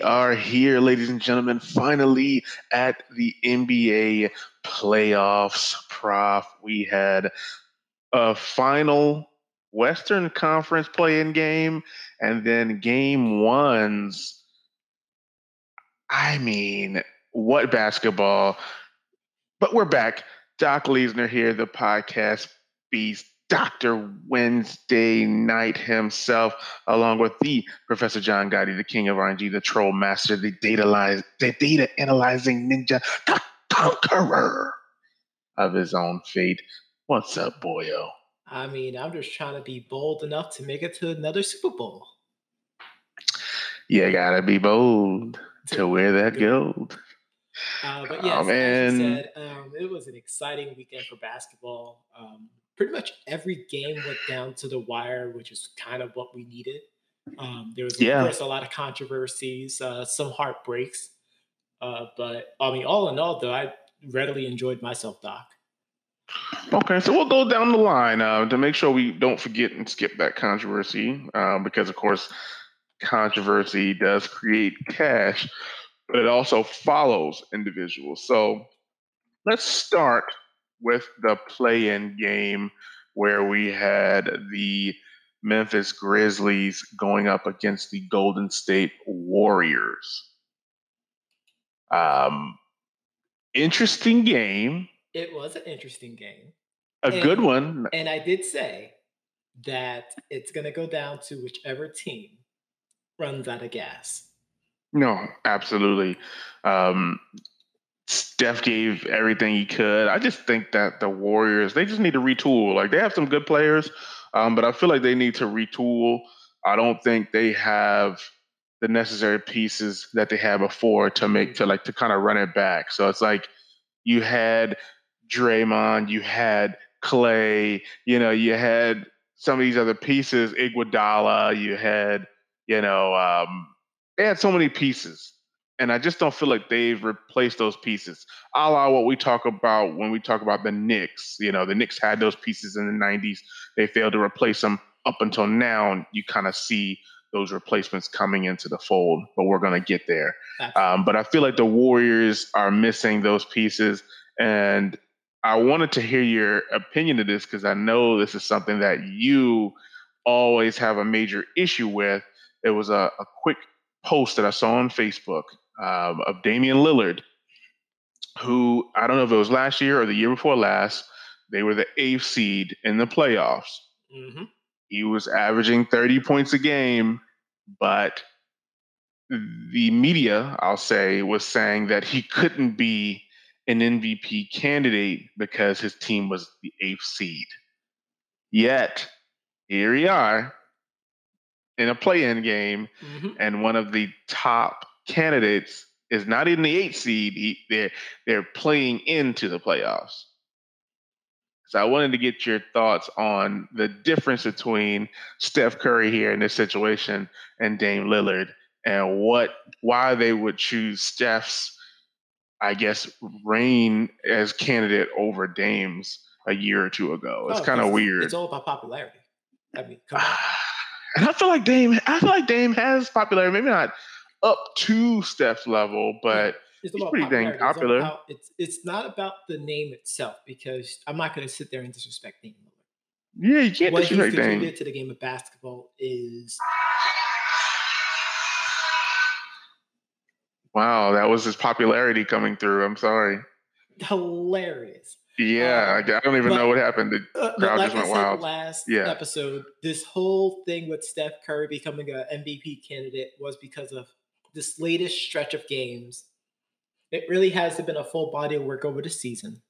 are here, ladies and gentlemen, finally at the NBA playoffs. Prof, we had a final Western Conference play-in game, and then game ones. I mean, what basketball? But we're back. Doc Leesner here, the podcast beast Dr. Wednesday Night himself, along with the Professor John Gotti, the king of RNG, the troll master, the data lies, the data analyzing ninja, the conqueror of his own fate. What's up, boyo? I mean, I'm just trying to be bold enough to make it to another Super Bowl. You gotta be bold to wear that gold. Uh, but yes, oh, man. as you said, um, it was an exciting weekend for basketball. Um, pretty much every game went down to the wire, which is kind of what we needed. Um, there was, of yeah. course, a lot of controversies, uh, some heartbreaks. Uh, but I mean, all in all, though, I readily enjoyed myself, Doc. Okay, so we'll go down the line uh, to make sure we don't forget and skip that controversy, uh, because of course, controversy does create cash, but it also follows individuals. So let's start with the play in game where we had the Memphis Grizzlies going up against the Golden State Warriors. Um, interesting game. It was an interesting game. A and, good one. And I did say that it's going to go down to whichever team runs out of gas. No, absolutely. Um, Steph gave everything he could. I just think that the Warriors, they just need to retool. Like they have some good players, um, but I feel like they need to retool. I don't think they have the necessary pieces that they had before to make to like to kind of run it back. So it's like you had Draymond, you had Clay, you know, you had some of these other pieces, Iguodala, you had, you know, um, they had so many pieces and I just don't feel like they've replaced those pieces. A la what we talk about when we talk about the Knicks. You know, the Knicks had those pieces in the 90s. They failed to replace them up until now. And You kind of see those replacements coming into the fold, but we're going to get there. Um, but I feel like the Warriors are missing those pieces. And I wanted to hear your opinion of this because I know this is something that you always have a major issue with. It was a, a quick post that I saw on Facebook um, of Damian Lillard, who I don't know if it was last year or the year before last. They were the eighth seed in the playoffs. Mm-hmm. He was averaging 30 points a game, but the media, I'll say, was saying that he couldn't be an MVP candidate because his team was the eighth seed. Yet, here we are in a play in game, mm-hmm. and one of the top candidates is not in the eight seed. He, they're they're playing into the playoffs. So I wanted to get your thoughts on the difference between Steph Curry here in this situation and Dame Lillard, and what why they would choose Steph's, I guess, reign as candidate over Dame's a year or two ago. It's oh, kind of weird. It's all about popularity. I mean, come on. And I feel like Dame, I feel like Dame has popularity. Maybe not up to Steph's level, but it's pretty dang popular. It's, it's, it's not about the name itself because I'm not going to sit there and disrespect Dame Lillard. Yeah, you can't what disrespect he's contributed to the game of basketball is. Wow, that was his popularity coming through. I'm sorry. Hilarious. Yeah, um, I don't even but, know what happened. The uh, crowd like just went wild. Last yeah. episode, this whole thing with Steph Curry becoming an MVP candidate was because of this latest stretch of games. It really hasn't been a full body of work over the season.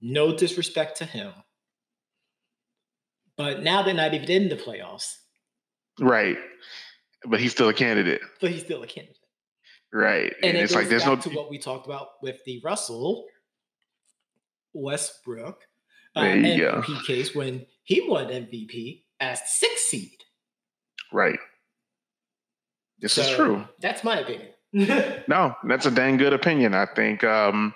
No disrespect to him. But now they're not even in the playoffs. Right. But he's still a candidate. But he's still a candidate. Right. And, and it it's like there's no to what we talked about with the Russell Westbrook uh, MVP go. case when he won MVP as sixth seed. Right. This so, is true. That's my opinion. no, that's a dang good opinion. I think. Um,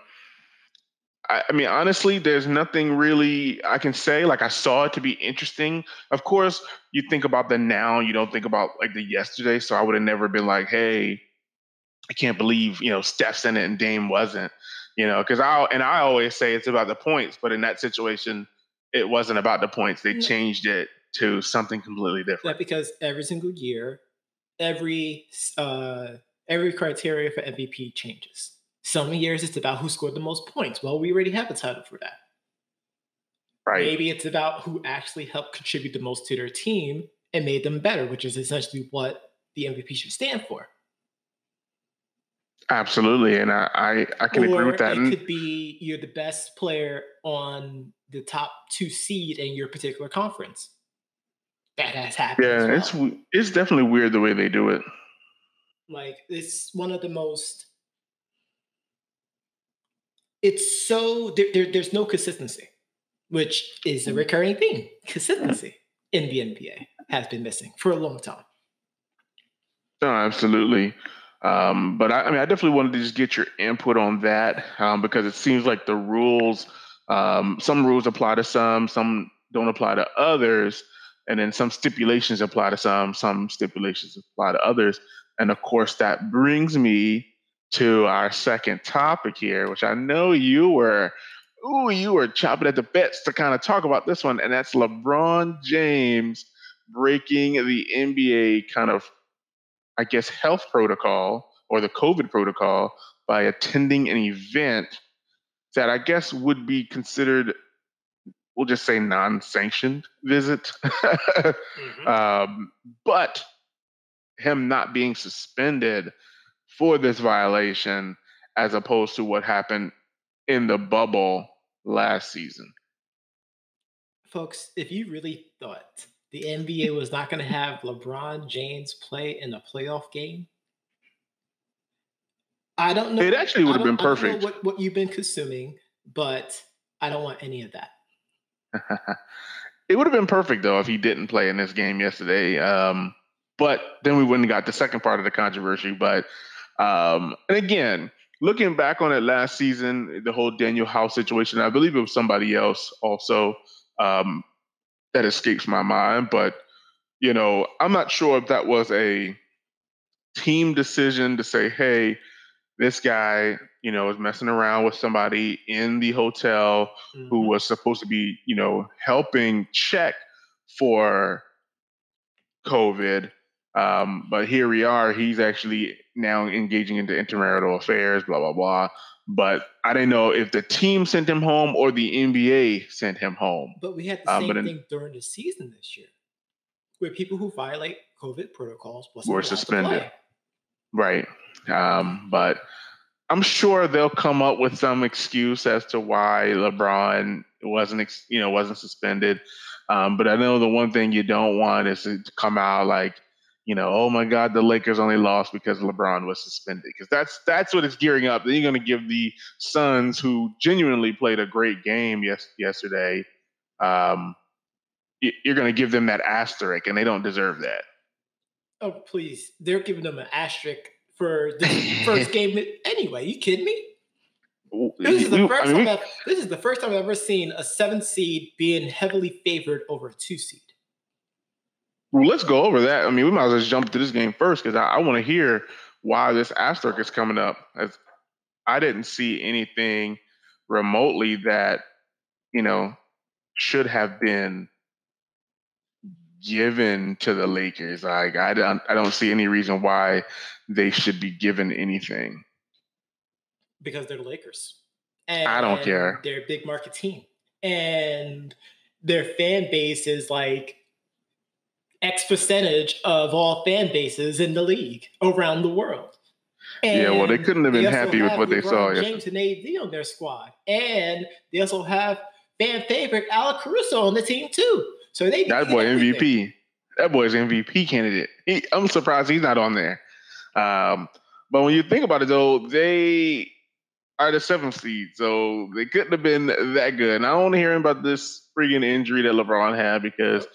I, I mean, honestly, there's nothing really I can say. Like, I saw it to be interesting. Of course, you think about the now. You don't think about like the yesterday. So I would have never been like, "Hey, I can't believe you know Steph's in it and Dame wasn't. You know, because I and I always say it's about the points, but in that situation, it wasn't about the points. They changed it to something completely different. Yeah, because every single year, every uh, every criteria for MVP changes. Some years it's about who scored the most points. Well, we already have a title for that. Right. Maybe it's about who actually helped contribute the most to their team and made them better, which is essentially what the MVP should stand for. Absolutely, and I I, I can or agree with that. It could be you're the best player on the top two seed in your particular conference. That has happened. Yeah, well. it's it's definitely weird the way they do it. Like it's one of the most. It's so there, there there's no consistency, which is a recurring theme. Consistency in the NBA has been missing for a long time. No, absolutely. Um, but I, I, mean, I definitely wanted to just get your input on that um, because it seems like the rules, um, some rules apply to some, some don't apply to others, and then some stipulations apply to some, some stipulations apply to others. And of course, that brings me to our second topic here, which I know you were, ooh, you were chopping at the bits to kind of talk about this one, and that's LeBron James breaking the NBA kind of I guess, health protocol or the COVID protocol by attending an event that I guess would be considered, we'll just say, non sanctioned visit. mm-hmm. um, but him not being suspended for this violation as opposed to what happened in the bubble last season. Folks, if you really thought the NBA was not going to have LeBron James play in a playoff game. I don't know. It actually would have been perfect. what, what you've been consuming, but I don't want any of that. it would have been perfect though if he didn't play in this game yesterday. Um, but then we wouldn't have got the second part of the controversy. But um, and again, looking back on it last season, the whole Danuel House situation, I believe it was somebody else also um, that escapes my mind. But, you know, I'm not sure if that was a team decision to say, hey, this guy, you know, is messing around with somebody in the hotel mm-hmm. who was supposed to be, you know, helping check for COVID. Um, but here we are. He's actually now engaging into intermarital affairs, blah, blah, blah. But I didn't know if the team sent him home or the NBA sent him home. But we had the um, same thing in, during the season this year, where people who violate COVID protocols were suspended. Right. Um, but I'm sure they'll come up with some excuse as to why LeBron wasn't, you know, wasn't suspended. Um, but I know the one thing you don't want is to come out like, you know, oh my God, the Lakers only lost because LeBron was suspended. Because that's that's what it's gearing up. Then you're going to give the Suns, who genuinely played a great game yes yesterday, um, you're going to give them that asterisk, and they don't deserve that. Oh please, they're giving them an asterisk for the first game anyway. You kidding me? This is the first I mean, time. I've, this is the first time I've ever seen a seven seed being heavily favored over a two seed. Well, let's go over that. I mean, we might as well jump to this game first because I, I want to hear why this asterisk is coming up. As I didn't see anything remotely that you know should have been given to the Lakers. Like I don't, I don't see any reason why they should be given anything. Because they're the Lakers. And I don't care. They're a big market team, and their fan base is like X percentage of all fan bases in the league around the world. And yeah, well, they couldn't have been happy with what LeBron they saw. James and AD on their squad, and they also have fan favorite Alex Caruso on the team too. So they that boy everything. MVP. That boy's MVP candidate. He, I'm surprised he's not on there. Um, but when you think about it, though, they are the seventh seed, so they couldn't have been that good. And I don't want to hear about this freaking injury that LeBron had because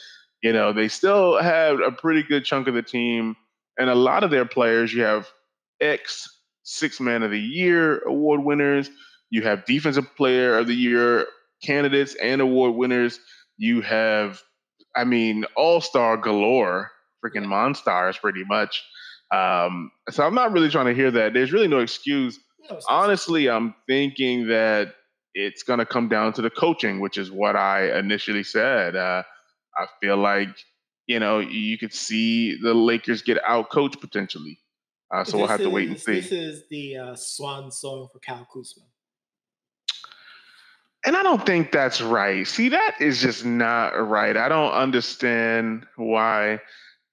you know, they still have a pretty good chunk of the team, and a lot of their players. You have ex six man of the year award winners. You have defensive player of the year candidates and award winners. You have, I mean, all star galore, freaking monsters, pretty much. Um, so I'm not really trying to hear that. There's really no excuse. No, Honestly, I'm thinking that it's going to come down to the coaching, which is what I initially said. Uh, I feel like you know you could see the Lakers get out coached potentially. Uh, so this we'll have is, to wait and see. This is the uh, swan song for Cal Kuzma. And I don't think that's right. See, that is just not right. I don't understand why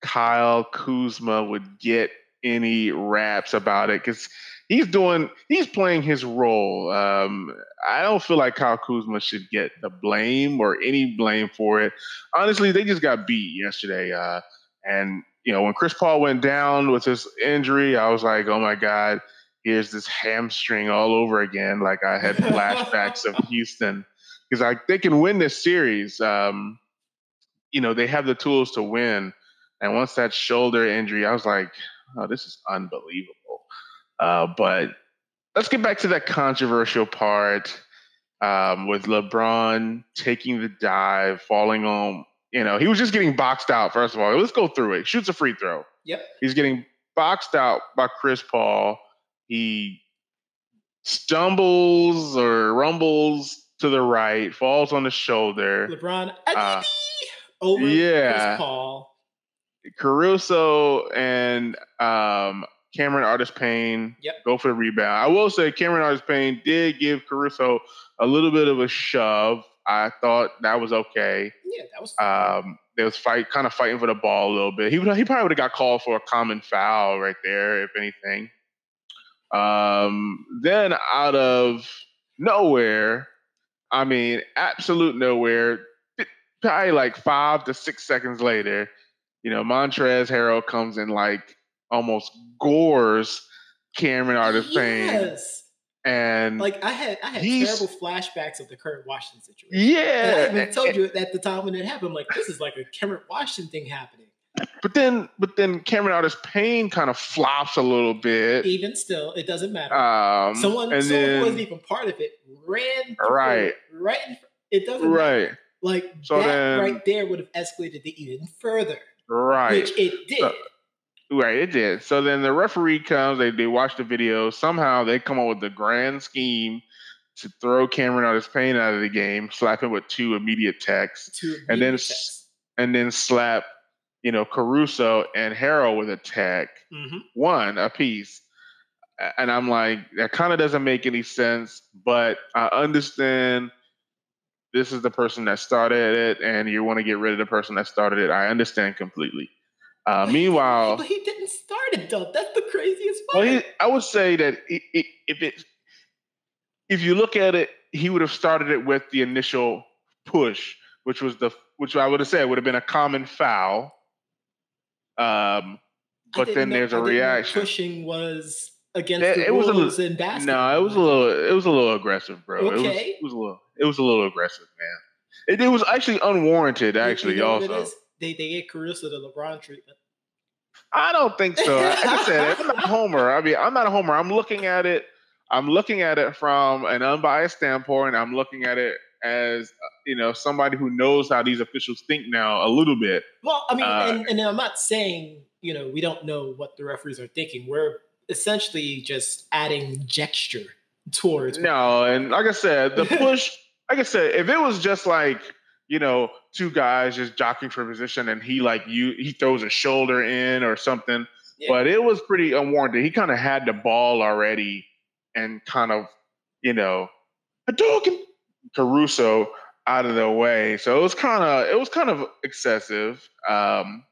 Kyle Kuzma would get any raps about it because he's doing he's playing his role. Um, I don't feel like Kyle Kuzma should get the blame or any blame for it. Honestly, they just got beat yesterday, uh, and you know when Chris Paul went down with his injury, I was like, oh my god, here's this hamstring all over again. Like I had flashbacks of Houston because like they can win this series. Um, you know they have the tools to win and once that shoulder injury, I was like, oh, this is unbelievable. Uh, but let's get back to that controversial part um, with LeBron taking the dive, falling on, you know, he was just getting boxed out, first of all. Let's go through it. Shoots a free throw. Yep. He's getting boxed out by Chris Paul. He stumbles or rumbles to the right, falls on the shoulder. LeBron uh, over yeah. Chris Paul Caruso and um, Cameron Artis-Payne yep. go for the rebound. I will say Cameron Artis-Payne did give Caruso a little bit of a shove. I thought that was okay. Yeah, that was. Um, they was fight, kind of fighting for the ball a little bit. He would, he probably would have got called for a common foul right there, if anything. Um, then out of nowhere, I mean, absolute nowhere, probably like five to six seconds later, you know, Montrezl Harrell comes in like almost gores Cameron Artis-Payne. Yes. And like I had I had terrible flashbacks of the Kermit Washington situation. Yeah. And I even told you at the time when it happened, I'm like, this is like a Cameron Washington thing happening. But then but then Cameron Artis-Payne kind of flops a little bit. Even still, it doesn't matter. Um, someone and someone then, wasn't even part of it, ran right. Right. It doesn't right. Matter. Like so that then, right there would have escalated it even further. Right. Which it did. So, right, it did. So then the referee comes, they, they watch the video. Somehow they come up with the grand scheme to throw Cameron Artis-Payne out of the game, slap him with two immediate techs, two immediate and then and then slap, you know, Caruso and Harrell with a tech, mm-hmm. one a piece. And I'm like, that kind of doesn't make any sense, but I understand this is the person that started it and you want to get rid of the person that started it. I understand completely. Uh, meanwhile, he but he didn't start it though. That's the craziest part. Well, he, I would say that it, it, if it, if you look at it, he would have started it with the initial push, which was the, which I would have said would have been a common foul. Um, but then know, there's a reaction. Pushing was against it, the it rules was a little, in basketball. No, it was a little, it was a little aggressive, bro. Okay. It was, it was a little it was a little aggressive, man. It, it was actually unwarranted, actually. You know also, they they get Caruso the LeBron treatment. I don't think so. Like I said, I'm not a homer. I mean, I'm not a homer. I'm looking at it. I'm looking at it from an unbiased standpoint. I'm looking at it as you know somebody who knows how these officials think now a little bit. Well, I mean, uh, and, and I'm not saying you know we don't know what the referees are thinking. We're essentially just adding gesture towards. No, and like I said, the push like I said, if it was just like you know two guys just jockeying for position and he like you he throws a shoulder in or something, yeah. but it was pretty unwarranted. He kind of had the ball already and kind of you know a dog Caruso out of the way, so it was kind of it was kind of excessive. Um,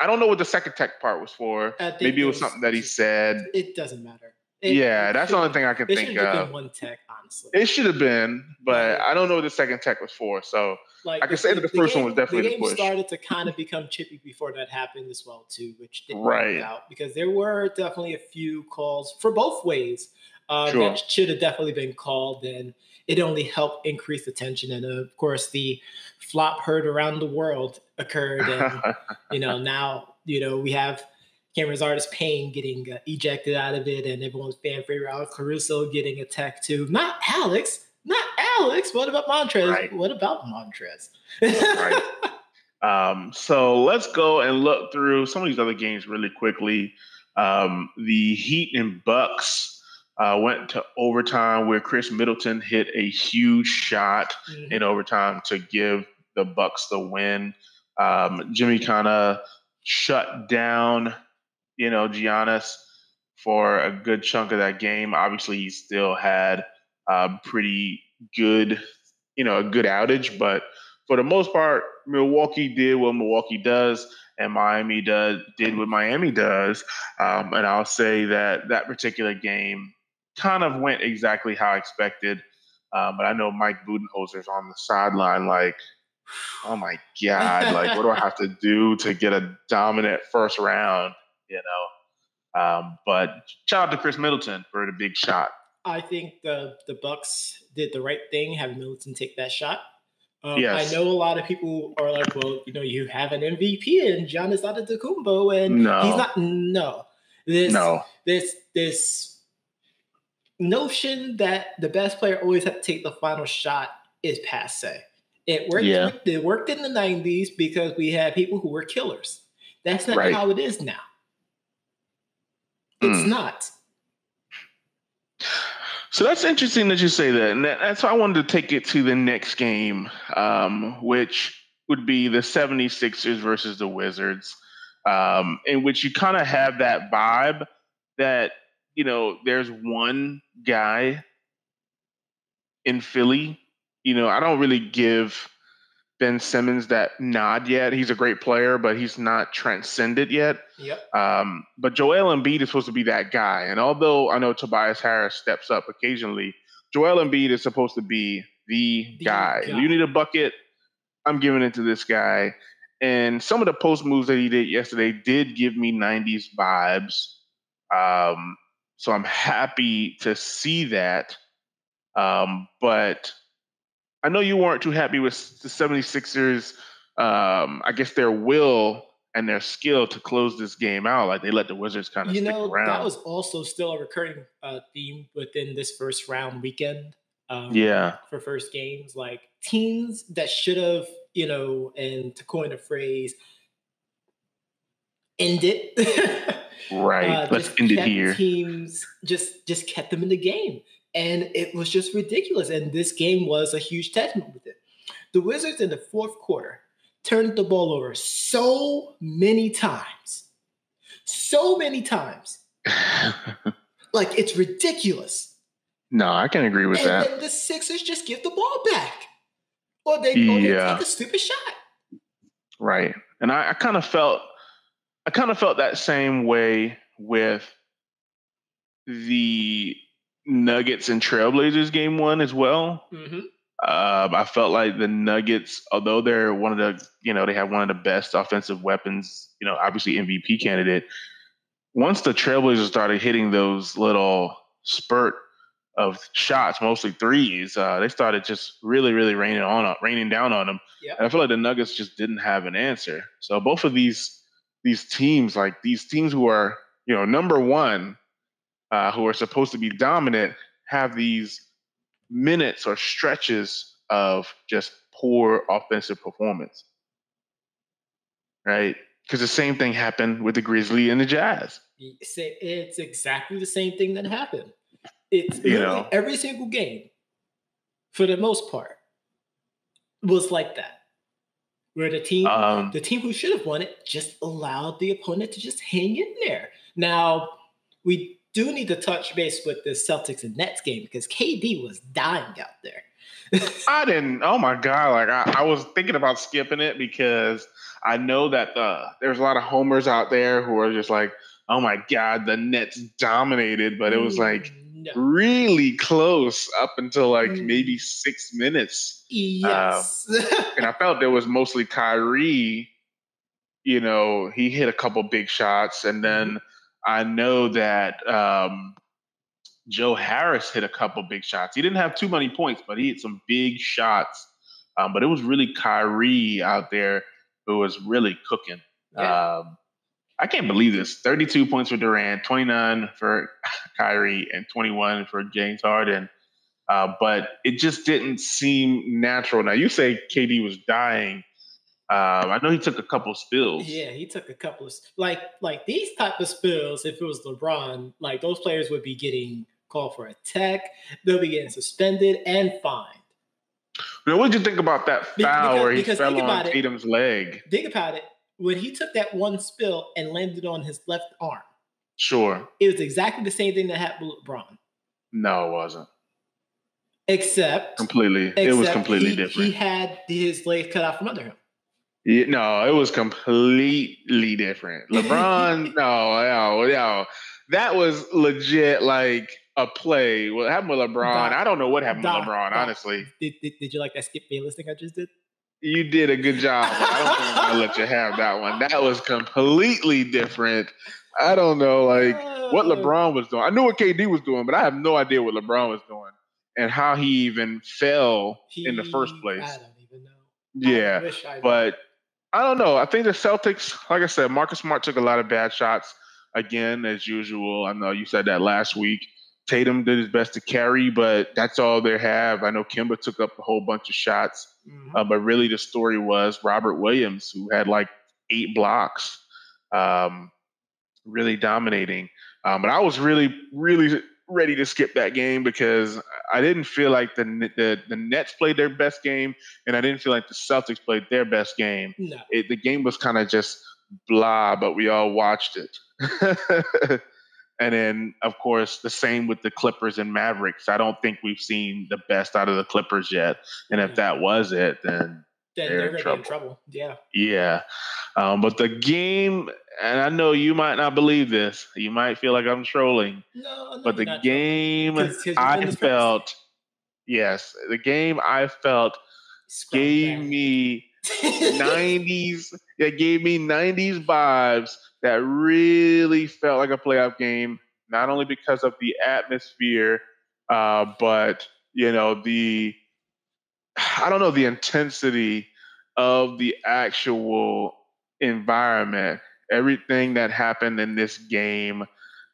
I don't know what the second tech part was for. Maybe it was, something that he said. It doesn't matter. It, yeah, it that's the only thing I can think of. Been one tech, honestly. It should have been, but I don't know what the second tech was for. So like I can the, say that the, the first game, one was definitely the game the started to kind of become chippy before that happened as well too, which didn't right. work out because there were definitely a few calls for both ways uh, sure. that should have definitely been called, and it only helped increase the tension. And of course, the flop heard around the world occurred, and you know now you know we have Cameron's artist Payne getting uh, ejected out of it, and everyone's fan favorite Alex Caruso getting attacked too. Not Alex, not Alex. What about Montrezl? Right. What about Montrezl? right. Um, so let's go and look through some of these other games really quickly. Um, the Heat and Bucks uh, went to overtime where Khris Middleton hit a huge shot mm-hmm. in overtime to give the Bucks the win. Um, Jimmy kind of shut down, you know, Giannis for a good chunk of that game. Obviously, he still had a pretty good, you know, a good outage, but for the most part, Milwaukee did what Milwaukee does, and Miami does did what Miami does. Um, and I'll say that that particular game kind of went exactly how I expected. Um, but I know Mike Budenholzer's on the sideline, like, oh my god, like what do I have to do to get a dominant first round? You know. Um, but shout out to Khris Middleton for the big shot. I think the the Bucks did the right thing having Middleton take that shot. Um, yes. I know a lot of people are like, well, you know, you have an MVP in Giannis Antetokounmpo, and no. he's not. No, this, no, this, this notion that the best player always has to take the final shot is passe. It worked. Yeah. It worked in the '90s because we had people who were killers. That's not right. how it is now. It's mm. not. So that's interesting that you say that. And that's why I wanted to take it to the next game, um, which would be the 76ers versus the Wizards, um, in which you kind of have that vibe that, you know, there's one guy in Philly. You know, I don't really give Ben Simmons that nod yet. He's a great player, but he's not transcended yet. Yep. Um, but Joel Embiid is supposed to be that guy. And although I know Tobias Harris steps up occasionally, Joel Embiid is supposed to be the, the guy. guy. You need a bucket. I'm giving it to this guy. And some of the post moves that he did yesterday did give me 90s vibes. Um, so I'm happy to see that. Um, but I know you weren't too happy with the 76ers. Um, I guess their will and their skill to close this game out. Like they let the Wizards kind of you know around. that was also still a recurring uh, theme within this first round weekend. Um, yeah, for first games, like teams that should have, you know, and to coin a phrase, end it. right. Uh, Let's end it here. Teams just just kept them in the game and it was just ridiculous. And this game was a huge testament with it. The Wizards in the fourth quarter turned the ball over so many times, so many times. like it's ridiculous. No, I can agree with and that. The Sixers just give the ball back, or they, yeah. or they take a stupid shot. Right, and I, I kind of felt, I kind of felt that same way with the Nuggets and Trailblazers game one as well. Mm-hmm. Um, I felt like the Nuggets, although they're one of the, you know, they have one of the best offensive weapons, you know, obviously MVP candidate. Once the Trailblazers started hitting those little spurt of shots, mostly threes, uh, they started just really, really raining on, raining down on them. Yeah. And I feel like the Nuggets just didn't have an answer. So both of these these teams, like these teams who are, you know, number one uh, who are supposed to be dominant have these minutes or stretches of just poor offensive performance. Right? Because the same thing happened with the Grizzly and the Jazz. It's exactly the same thing that happened. It's you know every single game, for the most part, was like that. Where the team, um, the team who should have won it, just allowed the opponent to just hang in there. Now we do need to touch base with the Celtics and Nets game because KD was dying out there. I didn't. Oh my god! Like I, I, was thinking about skipping it because I know that uh, there's a lot of homers out there who are just like, "Oh my god, the Nets dominated," but it was like no. really close up until like mm. maybe six minutes. Yes, uh, and I felt there was mostly Kyrie. You know, he hit a couple big shots, and then. Mm-hmm I know that um, Joe Harris hit a couple big shots. He didn't have too many points, but he hit some big shots. Um, but it was really Kyrie out there who was really cooking. Yeah. Um, I can't believe this. 32 points for Durant, 29 for Kyrie, and 21 for James Harden. Uh, but it just didn't seem natural. Now, you say KD was dying. Um, I know he took a couple spills. Yeah, he took a couple of like like these type of spills. If it was LeBron, like those players would be getting called for a tech. They'll be getting suspended and fined. Now, what did you think about that foul because, where he fell on Tatum's it, leg? Think about it. When he took that one spill and landed on his left arm. Sure. It was exactly the same thing that happened with LeBron. No, it wasn't. Except completely, except it was completely he, different. He had his leg cut out from under him. Yeah, no, it was completely different. LeBron, no, no, no, that was legit like a play. What happened with LeBron? I don't know what happened Doc, with LeBron, honestly. Did, did, did, you like that Skip Bayless thing I just did? You did a good job. I don't think I'm gonna let you have that one. That was completely different. I don't know, like what. LeBron was doing. I knew what KD was doing, but I have no idea what LeBron was doing and how he even fell he, in the first place. I don't even know. Yeah, I but I don't know. I think the Celtics, like I said, Marcus Smart took a lot of bad shots again, as usual. I know you said that last week. Tatum did his best to carry, but that's all they have. I know Kemba took up a whole bunch of shots, mm-hmm. uh, but really the story was Robert Williams, who had like eight blocks, um, really dominating. Um, but I was really, really ready to skip that game because I didn't feel like the, the the Nets played their best game, and I didn't feel like the Celtics played their best game. No. It, the game was kind of just blah, but we all watched it. and then, of course, the same with the Clippers and Mavericks. I don't think we've seen the best out of the Clippers yet, and if that was it, then then they're, they're in, trouble. in trouble. Yeah. Yeah. Um, but the game, and I know you might not believe this. You might feel like I'm trolling. No, no but the game Cause, cause I felt, yes, the game I felt gave me 90s. It gave me 90s vibes that really felt like a playoff game. Not only because of the atmosphere, uh, but you know the I don't know the intensity of the actual environment. Everything that happened in this game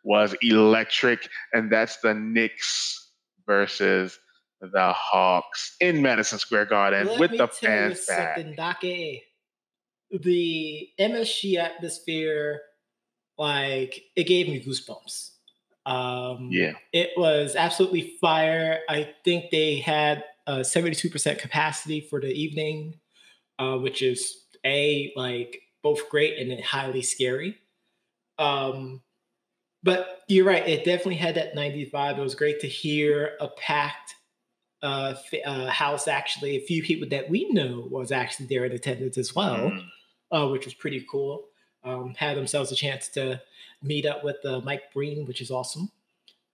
was electric, and that's the Knicks versus the Hawks in Madison Square Garden Let with the fans back. The MSG atmosphere, like it gave me goosebumps. Um, yeah, it was absolutely fire. I think they had a 72% capacity for the evening, uh, which is a like both great and highly scary. Um, but you're right; it definitely had that 90s vibe. It was great to hear a packed uh, uh, house. Actually, a few people that we know was actually there in attendance as well, mm. uh, which was pretty cool. Um, had themselves a chance to meet up with uh, Mike Breen, which is awesome.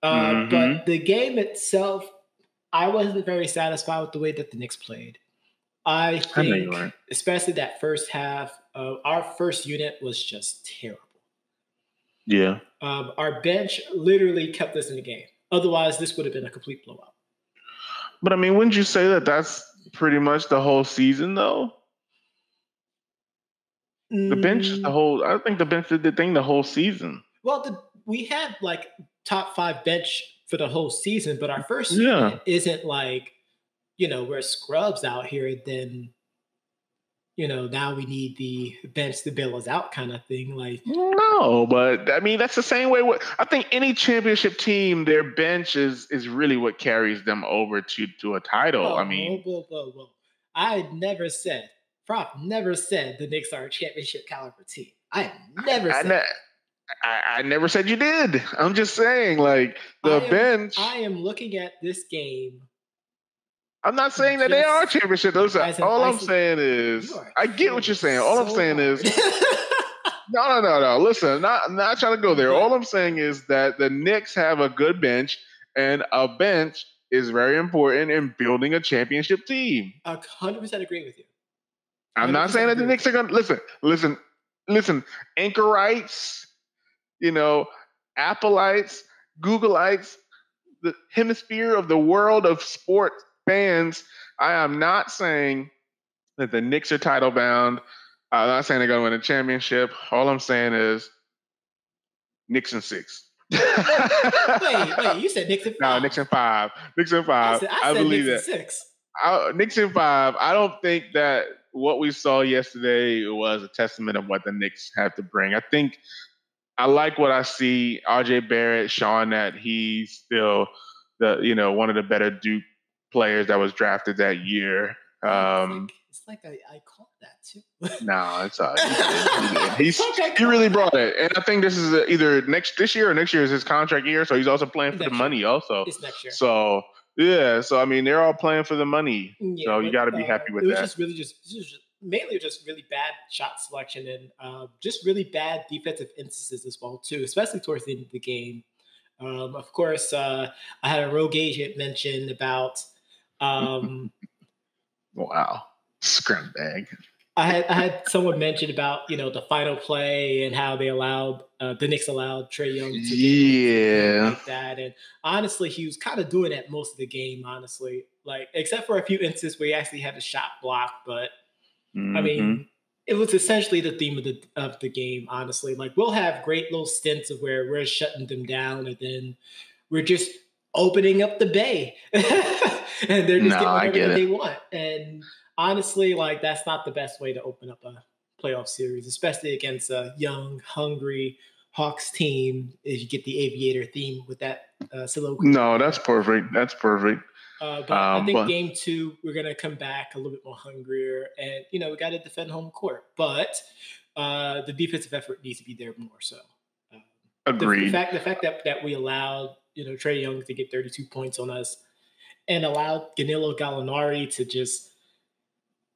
Uh, mm-hmm. But the game itself I wasn't very satisfied with the way that the Knicks played. I think, I especially that first half, uh, our first unit was just terrible. Yeah. Um, our bench literally kept us in the game. Otherwise, this would have been a complete blowout. But I mean, wouldn't you say that that's pretty much the whole season, though? The bench, the mm. whole. I think the bench did the thing the whole season. Well, the, we had like top five bench for the whole season. But our first yeah. isn't like, you know, we're scrubs out here. Then, you know, now we need the bench to bail us out, kind of thing. Like, no, but I mean, that's the same way. What I think any championship team, their bench is is really what carries them over to to a title. Whoa, I mean, whoa, whoa, whoa, whoa! I never said. Prop never said the Knicks are a championship caliber team. I never I, said. I, I, I, never said you did. I'm just saying, like the I am, bench. I am looking at this game. I'm not saying that they are championship. Listen, all I'm saying is, I get what you're saying. All I'm saying is, no, no, no, no. Listen, not not trying to go there. All I'm saying is that the Knicks have a good bench, and a bench is very important in building a championship team. I 100 percent agree with you. I'm not saying that the Knicks are going to listen. Listen, listen. Anchorites you know, Appleites, Googleites, the hemisphere of the world of sports fans. I am not saying that the Knicks are title bound. I'm not saying they're going to win a championship. All I'm saying is Knicks and six. wait, wait, you said Knicks and five. No, Knicks and five. Knicks and five. I, said, I, I believe Knicks that. six. I, Knicks and five. I don't think that what we saw yesterday was a testament of what the Knicks have to bring. I think I like what I see. RJ Barrett showing that he's still the you know one of the better Duke players that was drafted that year. Um, it's like, it's like I, I caught that too. no, it's uh, he, he's he really brought it, and I think this is either next this year or next year is his contract year, so he's also playing for next the money. Also, it's next year. So yeah, so I mean they're all playing for the money, yeah, so you got to be uh, happy with it was that. Just really just, just mainly just really bad shot selection and uh, just really bad defensive instances as well too, especially towards the end of the game. Um, of course, uh, I had a rogue agent mention about. Um, wow, scrum bag. I had I had someone mention about you know the final play and how they allowed uh, the Knicks allowed Trae Young to yeah like that, and honestly, he was kind of doing that most of the game. Honestly, like except for a few instances where he actually had a shot block, but Mm-hmm. I mean, mm-hmm. it was essentially the theme of the of the game. Honestly, like we'll have great little stints of where we're shutting them down, and then we're just opening up the bay, and they're just no, getting whatever they want. And honestly, like that's not the best way to open up a playoff series, especially against a young, hungry Hawks team. If you get the aviator theme with that uh, soliloquy. No, that's perfect. That's perfect. Uh, but um, I think but, game two, we're gonna come back a little bit more hungrier, and you know we got to defend home court. But uh, the defensive effort needs to be there more so. Agreed. The, the, fact the fact that that we allowed you know Trae Young to get 32 points on us, and allowed Danilo Gallinari to just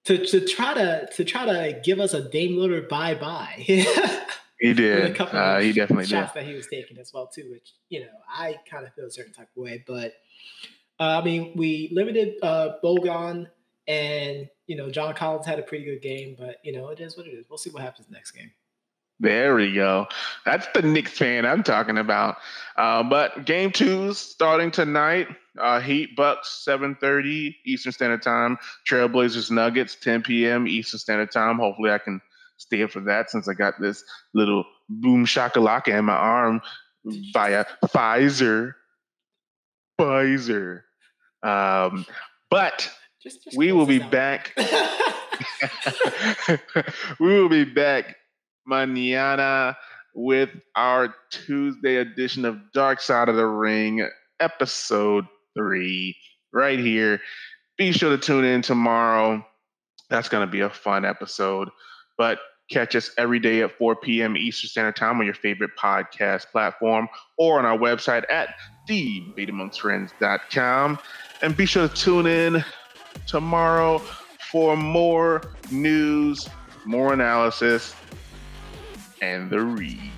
to, to try to to try to give us a Dame Lillard bye bye. he did. Uh, he definitely shots did. that he was taking as well too, which you know I kind of feel a certain type of way, but uh, I mean, we limited uh, Bogdan, and you know, John Collins had a pretty good game, but you know, it is what it is. We'll see what happens next game. There we go. That's the Knicks fan I'm talking about. Uh, but game two's starting tonight. Uh, Heat Bucks 7:30 Eastern Standard Time. Trailblazers Nuggets 10 p.m. Eastern Standard Time. Hopefully, I can stay up for that since I got this little boom shakalaka in my arm via Pfizer. Pfizer. Um, but just, just we will be back. we will be back mañana with our Tuesday edition of Dark Side of the Ring, episode three, right here. Be sure to tune in tomorrow. That's going to be a fun episode. But catch us every day at 4 p.m. Eastern Standard Time on your favorite podcast platform or on our website at debateamongstfriends.com. And be sure to tune in tomorrow for more news, more analysis, and the read.